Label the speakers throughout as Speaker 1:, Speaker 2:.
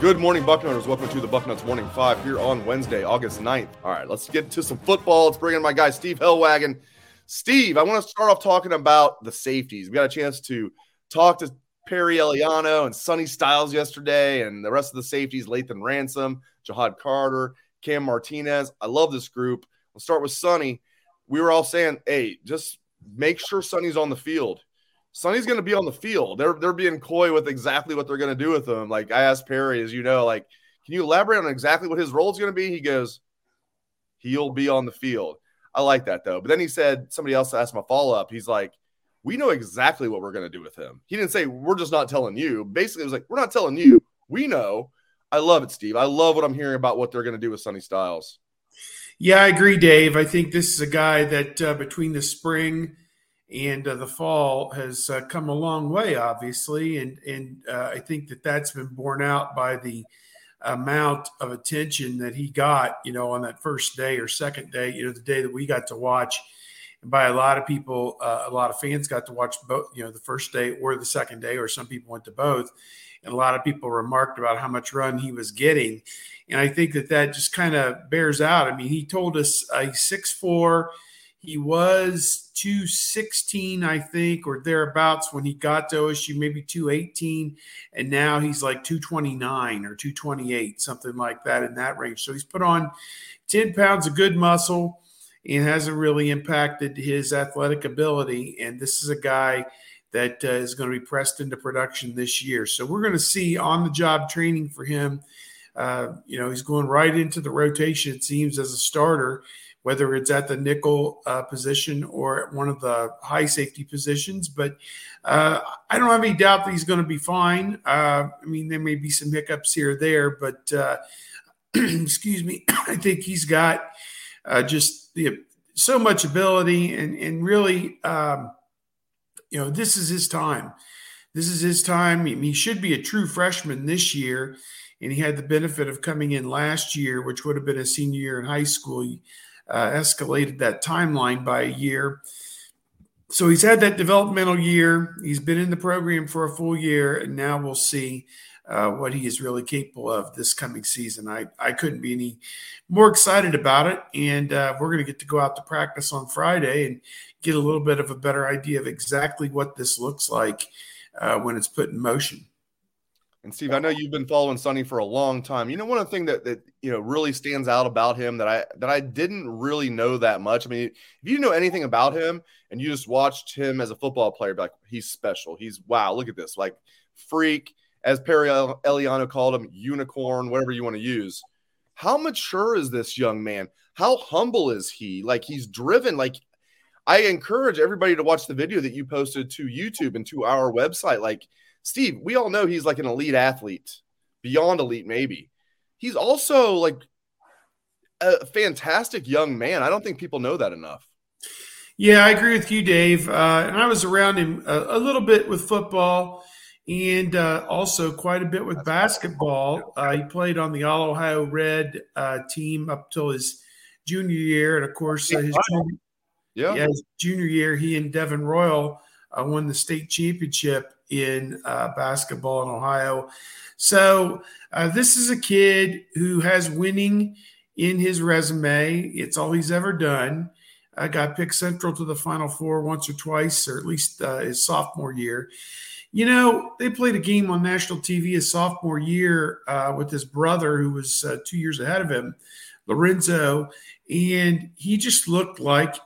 Speaker 1: Good morning, Bucknutters. Welcome to the Bucknuts Morning Five here on Wednesday, August 9th. All right, let's get to some football. Let's bring in my guy, Steve Helwagen. Steve, I want to start off talking about the safeties. We got a chance to talk to Perry Eliano and Sonny Styles yesterday, and the rest of the safeties, Lathan Ransom, Ja'Had Carter, Cam Martinez. I love this group. We'll start with Sonny. We were all saying, hey, just make sure Sonny's on the field. Sonny's going to be on the field. They're they're being coy with exactly what they're going to do with him. Like I asked Perry, as you know, like, can you elaborate on exactly what his role is going to be? He goes, he'll be on the field. I like that though. But then he said somebody else asked my follow up. He's like, we know exactly what we're going to do with him. He didn't say we're just not telling you. Basically, it was like we're not telling you. We know. I love it, Steve. I love what I'm hearing about what they're going to do with Sonny Styles.
Speaker 2: Yeah, I agree, Dave. I think this is a guy that uh, between the spring and uh, the fall has uh, come a long way, obviously, and and uh, I think that that's been borne out by the amount of attention that he got, you know, on that first day or second day, you know, the day that we got to watch. And by a lot of people, uh, a lot of fans got to watch both, you know, the first day or the second day, or some people went to both. And a lot of people remarked about how much run he was getting. And I think that that just kind of bears out. I mean, he told us uh, he's 6'4, he was 216, I think, or thereabouts when he got to OSU, maybe 218. And now he's like 229 or 228, something like that in that range. So he's put on 10 pounds of good muscle and hasn't really impacted his athletic ability. And this is a guy that uh, is going to be pressed into production this year. So we're going to see on the job training for him. Uh, you know, he's going right into the rotation, it seems, as a starter whether it's at the nickel uh, position or at one of the high safety positions. But uh, I don't have any doubt that he's going to be fine. Uh, I mean, there may be some hiccups here or there, but uh, excuse me, I think he's got uh, just the, so much ability and, and really, um, you know, this is his time. This is his time. he should be a true freshman this year and he had the benefit of coming in last year, which would have been a senior year in high school uh, escalated that timeline by a year. So he's had that developmental year. He's been in the program for a full year, and now we'll see uh, what he is really capable of this coming season. I, I couldn't be any more excited about it. And uh, we're going to get to go out to practice on Friday and get a little bit of a better idea of exactly what this looks like uh, when it's put in motion.
Speaker 1: And Steve, I know you've been following Sonny for a long time. You know, one of the things that that you know really stands out about him that I that I didn't really know that much. I mean, if you know anything about him and you just watched him as a football player, like he's special. He's wow, look at this, like freak, as Perry Eliano called him, unicorn, whatever you want to use. How mature is this young man? How humble is he? Like he's driven. Like I encourage everybody to watch the video that you posted to YouTube and to our website. Like Steve, we all know he's like an elite athlete, beyond elite, maybe. He's also like a fantastic young man. I don't think people know that enough.
Speaker 2: Yeah, I agree with you, Dave. Uh, and I was around him a, a, little bit with football and uh, also quite a bit with basketball. Uh, he played on the All Ohio Red uh, team up till his junior year. And of course, uh, his, junior, yeah. yeah. his junior year, he and Devin Royal uh, won the state championship in uh, basketball in Ohio. So uh, this is a kid who has winning in his resume. It's all he's ever done. I got picked central to the Final Four once or twice, or at least uh, his sophomore year. You know, they played a game on national TV his sophomore year uh, with his brother, who was uh, two years ahead of him, Lorenzo, and he just looked like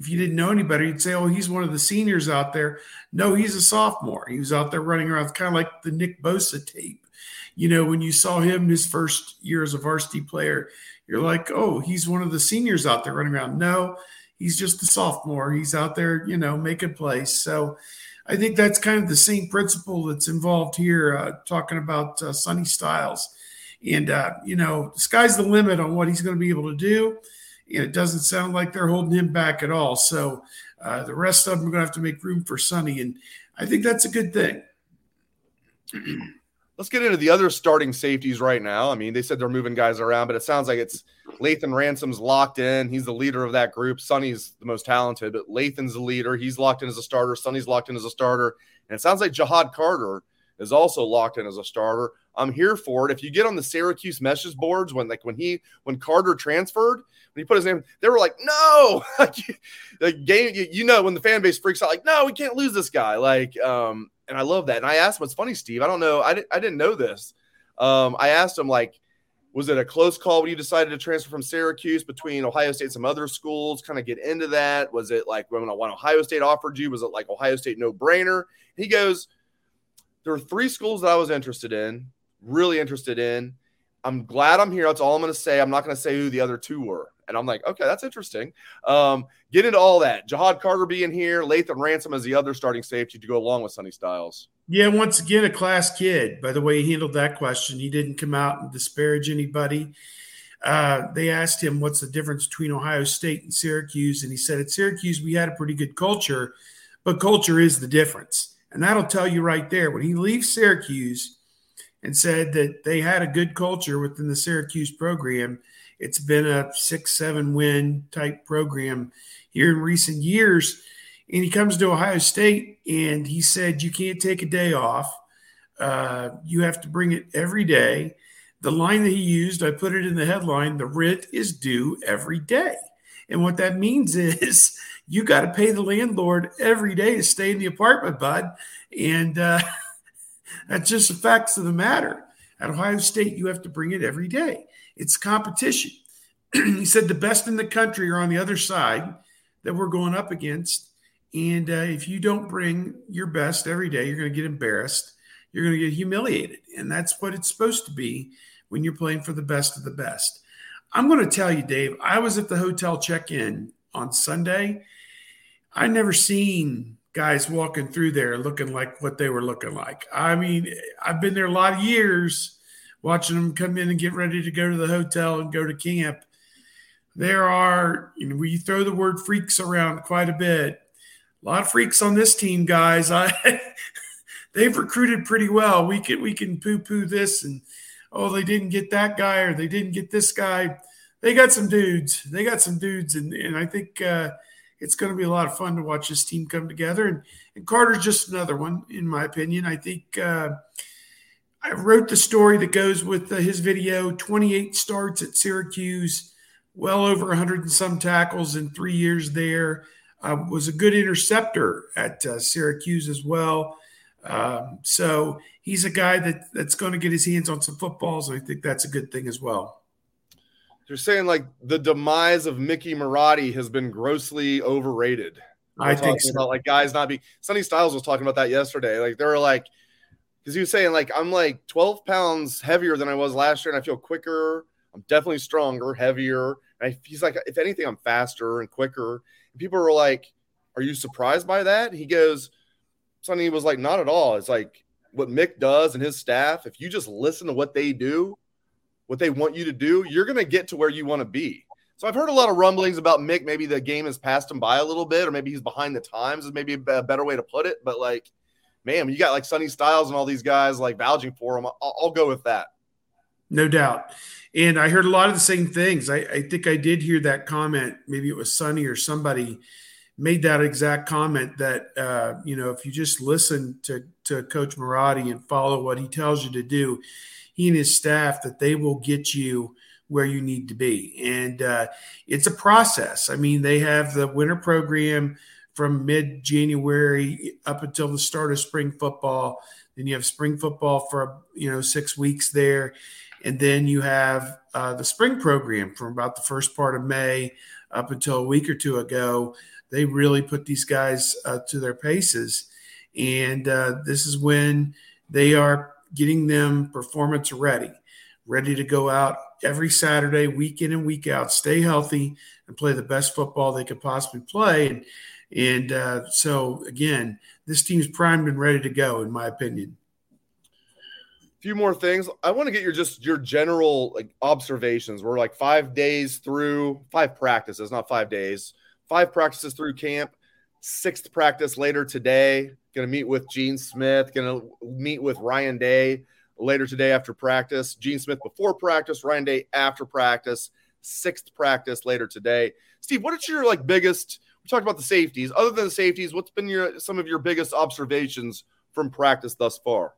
Speaker 2: if you didn't know any better, you'd say, "Oh, he's one of the seniors out there." No, he's a sophomore. He was out there running around, kind of like the Nick Bosa tape. You know, when you saw him his first year as a varsity player, you're like, "Oh, he's one of the seniors out there running around." No, he's just a sophomore. He's out there, you know, making plays. So. I think that's kind of the same principle that's involved here, uh, talking about uh, Sonny Styles. And, uh, you know, the sky's the limit on what he's going to be able to do it doesn't sound like they're holding him back at all. So uh, the rest of them are going to have to make room for Sonny, and I think that's a good thing.
Speaker 1: Let's get into the other starting safeties right now. I mean, they said they're moving guys around, but it sounds like it's Lathan Ransom's locked in. He's the leader of that group. Sonny's the most talented, but Lathan's the leader. He's locked in as a starter. Sonny's locked in as a starter. And it sounds like Ja'Had Carter is also locked in as a starter. I'm here for it. If you get on the Syracuse message boards when like when he when Carter transferred, when he put his name, they were like, no, the game, you, know, when the fan base freaks out, like, no, we can't lose this guy. Like, um, and I love that. And I asked it's funny, Steve. I don't know. I, didn't, I didn't know this. Um, I asked him, like, was it a close call when you decided to transfer from Syracuse between Ohio State and some other schools? Kind of get into that. Was it like when Ohio State offered you? Was it like Ohio State no brainer? He goes, there were three schools that I was interested in, really interested in. I'm glad I'm here. That's all I'm going to say. I'm not going to say who the other two were. And I'm like, okay, that's interesting. Um, get into all that. Ja'Had Carter being here, Lathan Ransom as the other starting safety to go along with Sonny Styles.
Speaker 2: Yeah, once again, a class kid. By the way, he handled that question. He didn't come out and disparage anybody. Uh, they asked him what's the difference between Ohio State and Syracuse, and he said at Syracuse we had a pretty good culture, but culture is the difference, and that'll tell you right there when he leaves Syracuse and said that they had a good culture within the Syracuse program it's been a six, seven win type program here in recent years. And he comes to Ohio State and he said, You can't take a day off. Uh, you have to bring it every day. The line that he used, I put it in the headline the rent is due every day. And what that means is you got to pay the landlord every day to stay in the apartment, bud. And uh, that's just the facts of the matter. At Ohio State, you have to bring it every day. It's competition. he said the best in the country are on the other side that we're going up against. And uh, if you don't bring your best every day, you're going to get embarrassed. You're going to get humiliated. And that's what it's supposed to be when you're playing for the best of the best. I'm going to tell you, Dave, I was at the hotel check in on Sunday. I never seen guys walking through there looking like what they were looking like. I mean, I've been there a lot of years watching them come in and get ready to go to the hotel and go to camp. There are, you know, we throw the word freaks around quite a bit. A lot of freaks on this team, guys. I they've recruited pretty well. We can we can poo-poo this and oh, they didn't get that guy or they didn't get this guy. They got some dudes. They got some dudes, and, and I think uh, it's going to be a lot of fun to watch this team come together. And, and Carter's just another one, in my opinion. I think uh, I wrote the story that goes with uh, his video 28 starts at Syracuse, well over 100 and some tackles in three years there. Uh, was a good interceptor at uh, Syracuse as well. Um, so he's a guy that that's going to get his hands on some footballs, and I think that's a good thing as well.
Speaker 1: They're saying like the demise of Mickey Marotti has been grossly overrated.
Speaker 2: I think so.
Speaker 1: About, like guys not being Sonny Styles was talking about that yesterday. Like they were like because he was saying like I'm like 12 pounds heavier than I was last year, and I feel quicker. I'm definitely stronger, heavier. And I, he's like, if anything, I'm faster and quicker. And people were like, "Are you surprised by that?" He goes, "Sonny was like, not at all. It's like what Mick does and his staff. If you just listen to what they do, what they want you to do, you're gonna get to where you want to be." So I've heard a lot of rumblings about Mick. Maybe the game has passed him by a little bit, or maybe he's behind the times. Is maybe a better way to put it. But like man, you got like Sonny Styles and all these guys like vouching for him. I'll, I'll, go with that.
Speaker 2: No doubt. And I heard a lot of the same things. I, I think I did hear that comment. Maybe it was Sonny or somebody made that exact comment that uh, you know if you just listen to to Coach Marotti and follow what he tells you to do, he and his staff that they will get you where you need to be. And uh, it's a process. I mean, they have the winter program from mid January up until the start of spring football. Then you have spring football for you know six weeks there, And then you have uh, the spring program from about the first part of May up until a week or two ago. They really put these guys uh, to their paces. And uh, this is when they are getting them performance ready, ready to go out every Saturday, week in and week out, stay healthy, and play the best football they could possibly play. And and uh, so again, this team's primed and ready to go, in my opinion.
Speaker 1: A few more things. I want to get your just your general like observations. We're like five days through five practices, not five days, five practices through camp. Sixth practice later today. Going to meet with Gene Smith. Going to meet with Ryan Day later today after practice. Gene Smith before practice. Ryan Day after practice. Sixth practice later today. Steve, what is your like biggest? We talked about the safeties. Other than the safeties, what's been your some of your biggest observations from practice thus far?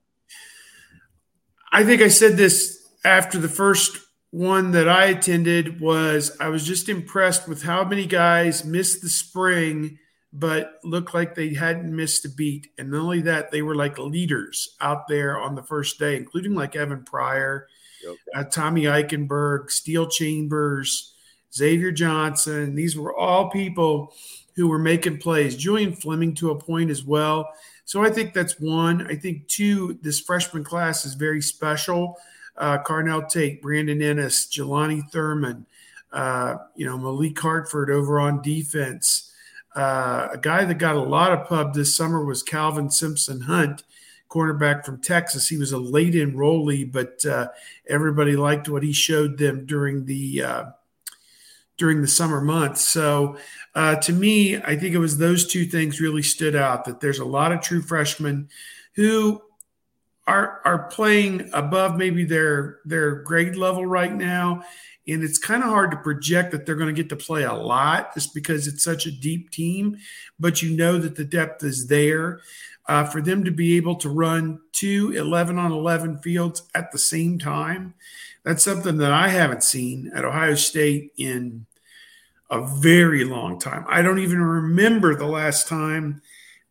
Speaker 2: I think I said this after the first one that I attended was I was just impressed with how many guys missed the spring but looked like they hadn't missed a beat. And not only that, they were like leaders out there on the first day, including like Evan Pryor, yep. uh, Tommy Eichenberg, Steele Chambers, Xavier Johnson. These were all people who were making plays. Julian Fleming to a point as well. So I think that's one. I think two, this freshman class is very special. Uh, Carnell Tate, Brandon Inniss, Jelani Thurman, uh, you know, Malik Hartford over on defense. Uh, a guy that got a lot of pub this summer was Calvin Simpson Hunt, cornerback from Texas. He was a late enrollee, but uh, everybody liked what he showed them during the uh, during the summer months. So, uh, to me, I think it was those two things really stood out. That there's a lot of true freshmen who are are playing above maybe their their grade level right now and it's kind of hard to project that they're going to get to play a lot just because it's such a deep team. But you know that the depth is there. Uh, for them to be able to run two 11 on 11 fields at the same time, that's something that I haven't seen at Ohio State in a very long time. I don't even remember the last time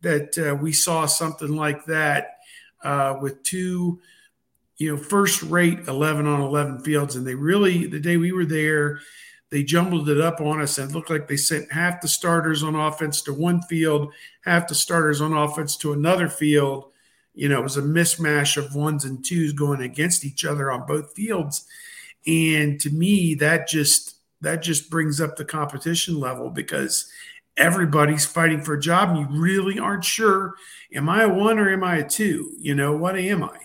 Speaker 2: that uh, we saw something like that uh, with two you know, first rate 11 on 11 fields. And they really, the day we were there, they jumbled it up on us and looked like they sent half the starters on offense to one field, half the starters on offense to another field. You know, it was a mismatch of ones and twos going against each other on both fields. And to me, that just that just brings up the competition level because everybody's fighting for a job and you really aren't sure am I a one or am I a two? You know, what am I?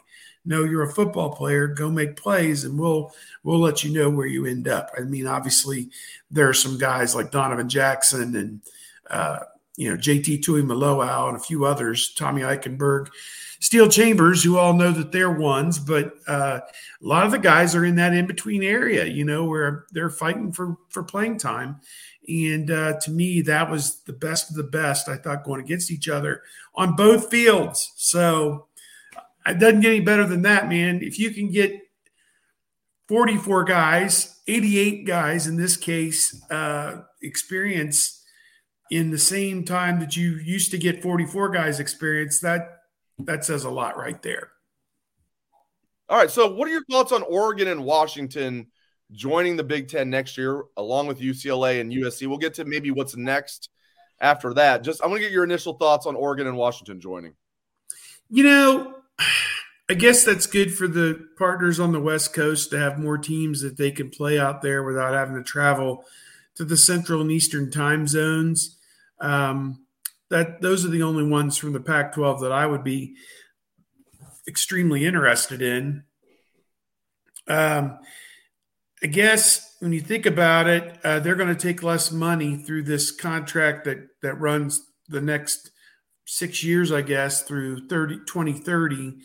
Speaker 2: no, you're a football player. Go make plays, and we'll we'll let you know where you end up. I mean, obviously, there are some guys like Donovan Jackson and uh, you know JT Tuimoloau and a few others, Tommy Eichenberg, Steele Chambers, who all know that they're ones, but uh, a lot of the guys are in that in between area, you know, where they're fighting for for playing time. And uh, to me, that was the best of the best. I thought going against each other on both fields. So it doesn't get any better than that, man. If you can get 44 guys, 88 guys in this case, uh, experience in the same time that you used to get 44 guys experience, that that says a lot right there.
Speaker 1: All right. So, what are your thoughts on Oregon and Washington joining the Big Ten next year, along with UCLA and USC? We'll get to maybe what's next after that. Just, I want to get your initial thoughts on Oregon and Washington joining.
Speaker 2: You know, I guess that's good for the partners on the West Coast to have more teams that they can play out there without having to travel to the Central and Eastern time zones. Um, that those are the only ones from the Pac-12 that I would be extremely interested in. Um, I guess when you think about it, uh, they're going to take less money through this contract that that runs the next six years, I guess, through 30, 2030.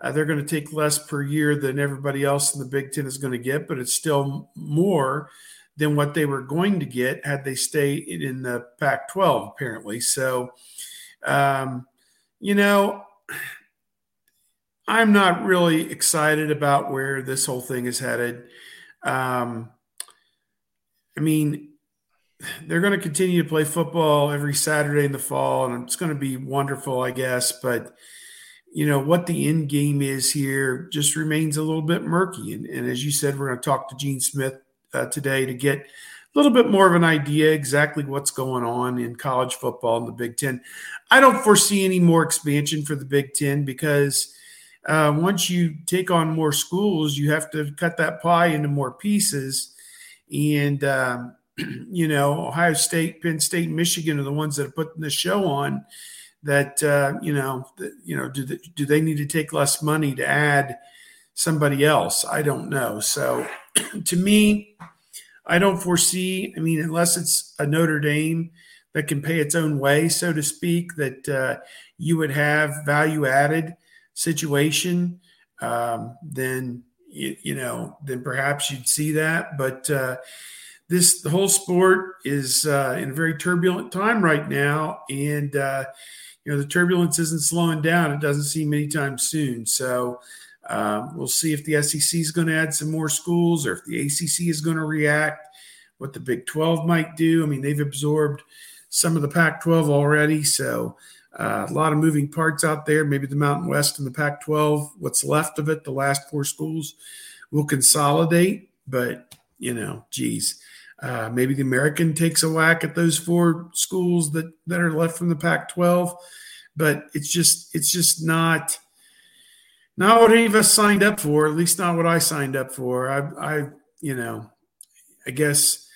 Speaker 2: Uh, they're going to take less per year than everybody else in the Big Ten is going to get, but it's still more than what they were going to get had they stayed in the Pac 12, apparently. So, um, you know, I'm not really excited about where this whole thing is headed. Um, I mean, they're going to continue to play football every Saturday in the fall, and it's going to be wonderful, I guess. But you know what the end game is here just remains a little bit murky. And, and as you said, we're going to talk to Gene Smith uh, today to get a little bit more of an idea exactly what's going on in college football in the Big Ten. I don't foresee any more expansion for the Big Ten because uh, once you take on more schools, you have to cut that pie into more pieces. And um, you know, Ohio State, Penn State, Michigan are the ones that are putting the show on that uh, you know, that, you know, do they, do they need to take less money to add somebody else? I don't know. So, to me, I don't foresee. I mean, unless it's a Notre Dame that can pay its own way, so to speak, that uh, you would have value added situation. Um, then you, you, know, then perhaps you'd see that, but. Uh, this the whole sport is uh, in a very turbulent time right now, and uh, you know the turbulence isn't slowing down. It doesn't seem anytime soon. So um, we'll see if the SEC is going to add some more schools, or if the ACC is going to react. What the Big 12 might do. I mean, they've absorbed some of the Pac 12 already, so. Uh, a lot of moving parts out there. Maybe the Mountain West and the Pac 12, what's left of it, the last four schools will consolidate. But, you know, geez, uh, maybe the American takes a whack at those four schools that that are left from the Pac-12, but it's just it's just not not what any of us signed up for. At least not what I signed up for. I, I you know, I guess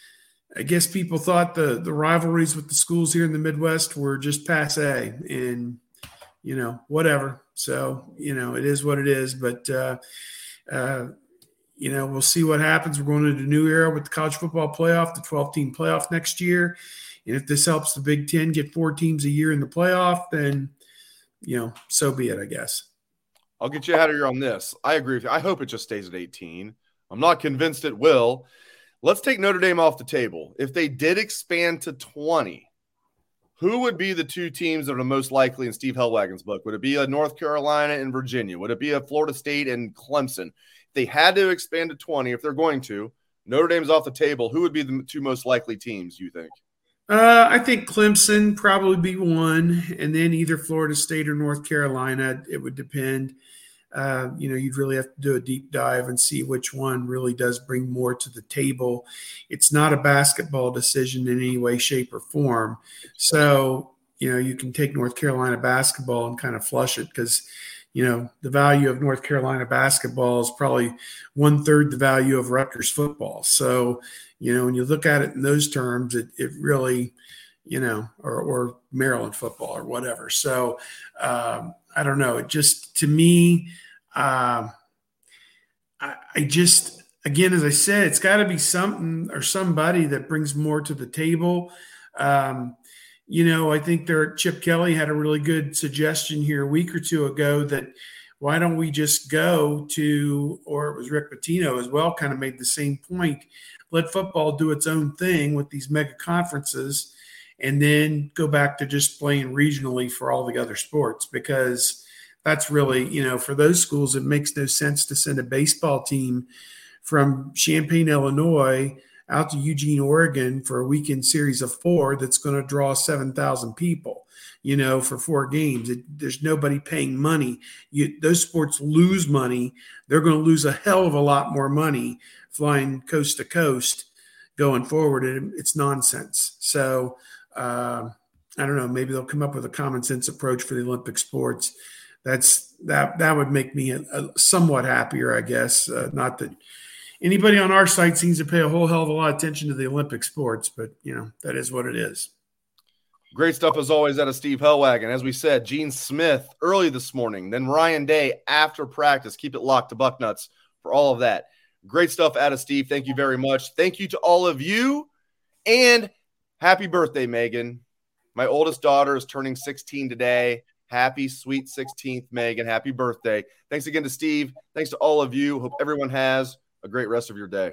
Speaker 2: I guess people thought the the rivalries with the schools here in the Midwest were just passe, and you know whatever. So you know it is what it is. But uh, uh, you know, we'll see what happens. We're going into a new era with the college football playoff, the 12 team playoff next year. And if this helps the Big Ten get four teams a year in the playoff, then, you know, so be it, I guess.
Speaker 1: I'll get you out of here on this. I agree with you. I hope it just stays at 18. I'm not convinced it will. Let's take Notre Dame off the table. If they did expand to 20, who would be the two teams that are most likely in Steve Helwagen's book? Would it be a North Carolina and Virginia? Would it be a Florida State and Clemson? If they had to expand to 20, if they're going to, Notre Dame's off the table. Who would be the two most likely teams, you think?
Speaker 2: Uh, I think Clemson probably be one, and then either Florida State or North Carolina. It would depend. Uh, you know, you'd really have to do a deep dive and see which one really does bring more to the table. It's not a basketball decision in any way, shape, or form. So, you know, you can take North Carolina basketball and kind of flush it because you know, the value of North Carolina basketball is probably one third the value of Rutgers football. So, you know, when you look at it in those terms, it, it really, you know, or, or Maryland football or whatever. So, um, I don't know. It just, to me, uh, I, I just, again, as I said, it's got to be something or somebody that brings more to the table. Um, you know, I think there Chip Kelly had a really good suggestion here a week or two ago that why don't we just go to, or it was Rick Pitino as well, kind of made the same point. Let football do its own thing with these mega conferences, and then go back to just playing regionally for all the other sports because that's really, you know, for those schools, it makes no sense to send a baseball team from Champaign, Illinois out to Eugene, Oregon for a weekend series of four that's going to draw 7,000 people, you know, for four games. It, there's nobody paying money. You, those sports lose money. They're going to lose a hell of a lot more money flying coast to coast going forward. And it's nonsense. So, uh, I don't know. Maybe they'll come up with a common sense approach for the Olympic sports. That's that. That would make me a, a somewhat happier, I guess. Uh, not that anybody on our site seems to pay a whole hell of a lot of attention to the Olympic sports, but you know that is what it is.
Speaker 1: Great stuff as always out of Steve Helwagen. As we said, Gene Smith early this morning, then Ryan Day after practice. Keep it locked to Bucknuts for all of that. Great stuff out of Steve. Thank you very much. Thank you to all of you. And happy birthday, Megan. My oldest daughter is turning 16 today. Happy sweet 16th, Megan. Happy birthday. Thanks again to Steve. Thanks to all of you. Hope everyone has a great rest of your day.